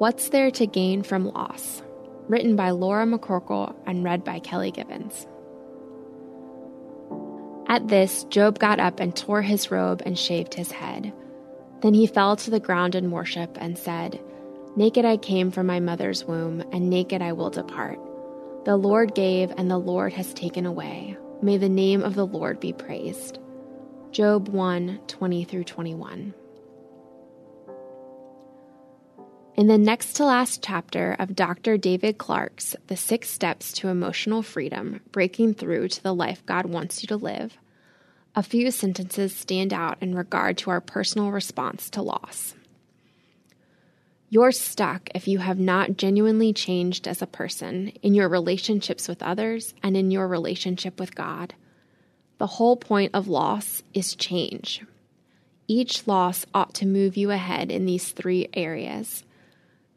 What's There to Gain from Loss? Written by Laura McCorkle and read by Kelly Gibbons. At this, Job got up and tore his robe and shaved his head. Then he fell to the ground in worship and said, Naked I came from my mother's womb, and naked I will depart. The Lord gave, and the Lord has taken away. May the name of the Lord be praised. Job 1 20 through 21. In the next to last chapter of Dr. David Clark's The Six Steps to Emotional Freedom Breaking Through to the Life God Wants You to Live, a few sentences stand out in regard to our personal response to loss. You're stuck if you have not genuinely changed as a person in your relationships with others and in your relationship with God. The whole point of loss is change. Each loss ought to move you ahead in these three areas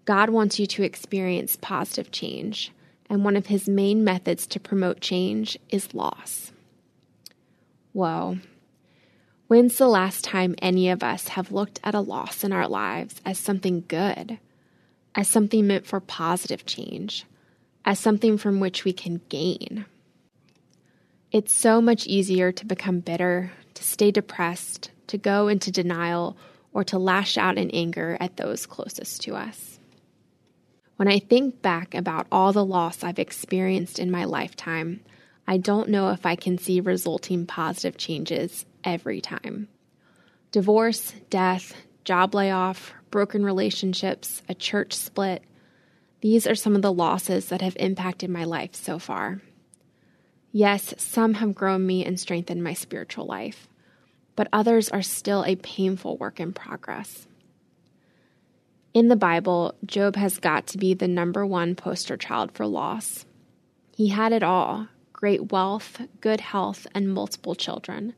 God wants you to experience positive change, and one of his main methods to promote change is loss. Whoa. When's the last time any of us have looked at a loss in our lives as something good, as something meant for positive change, as something from which we can gain? It's so much easier to become bitter, to stay depressed, to go into denial, or to lash out in anger at those closest to us. When I think back about all the loss I've experienced in my lifetime, I don't know if I can see resulting positive changes every time. Divorce, death, job layoff, broken relationships, a church split, these are some of the losses that have impacted my life so far. Yes, some have grown me and strengthened my spiritual life, but others are still a painful work in progress. In the Bible, Job has got to be the number one poster child for loss. He had it all great wealth, good health, and multiple children.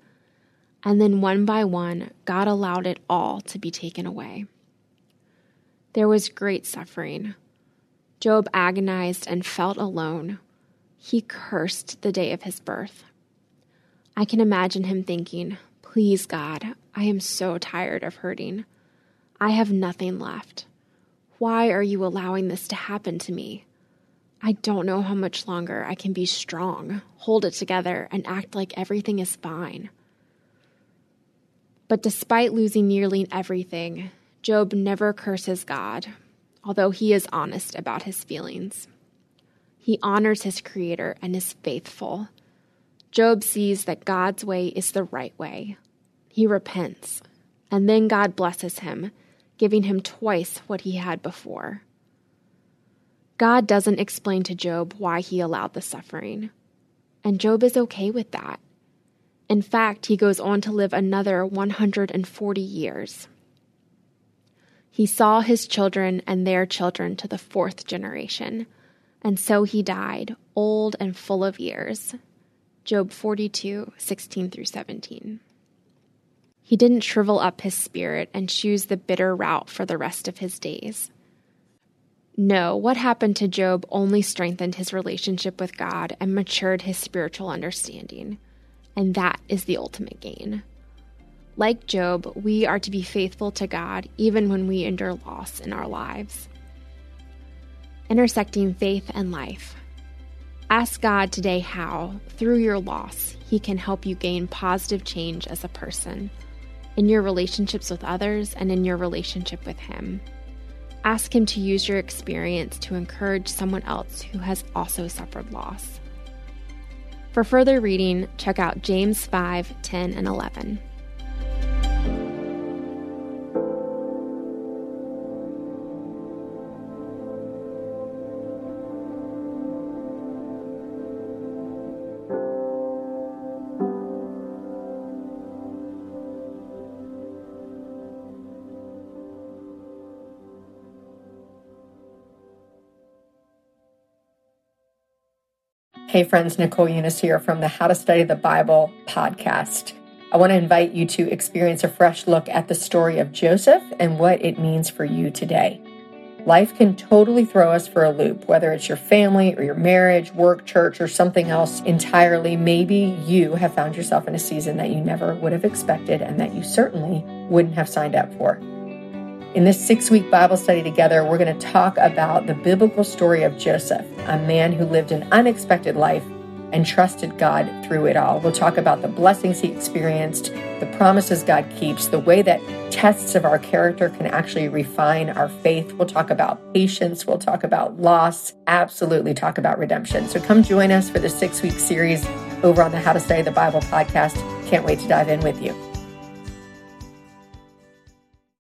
And then one by one, God allowed it all to be taken away. There was great suffering. Job agonized and felt alone. He cursed the day of his birth. I can imagine him thinking, Please, God, I am so tired of hurting. I have nothing left. Why are you allowing this to happen to me? I don't know how much longer I can be strong, hold it together, and act like everything is fine. But despite losing nearly everything, Job never curses God, although he is honest about his feelings. He honors his Creator and is faithful. Job sees that God's way is the right way. He repents, and then God blesses him, giving him twice what he had before. God doesn't explain to Job why he allowed the suffering, and Job is okay with that. In fact, he goes on to live another 140 years. He saw his children and their children to the fourth generation, and so he died, old and full of years. Job 42, 16 through 17. He didn't shrivel up his spirit and choose the bitter route for the rest of his days. No, what happened to Job only strengthened his relationship with God and matured his spiritual understanding. And that is the ultimate gain. Like Job, we are to be faithful to God even when we endure loss in our lives. Intersecting faith and life. Ask God today how, through your loss, He can help you gain positive change as a person in your relationships with others, and in your relationship with Him. Ask Him to use your experience to encourage someone else who has also suffered loss. For further reading, check out James 5 10 and 11. Hey, friends, Nicole Unice here from the How to Study the Bible podcast. I want to invite you to experience a fresh look at the story of Joseph and what it means for you today. Life can totally throw us for a loop, whether it's your family or your marriage, work, church, or something else entirely. Maybe you have found yourself in a season that you never would have expected and that you certainly wouldn't have signed up for. In this six week Bible study together, we're going to talk about the biblical story of Joseph, a man who lived an unexpected life and trusted God through it all. We'll talk about the blessings he experienced, the promises God keeps, the way that tests of our character can actually refine our faith. We'll talk about patience. We'll talk about loss. Absolutely talk about redemption. So come join us for the six week series over on the How to Study the Bible podcast. Can't wait to dive in with you.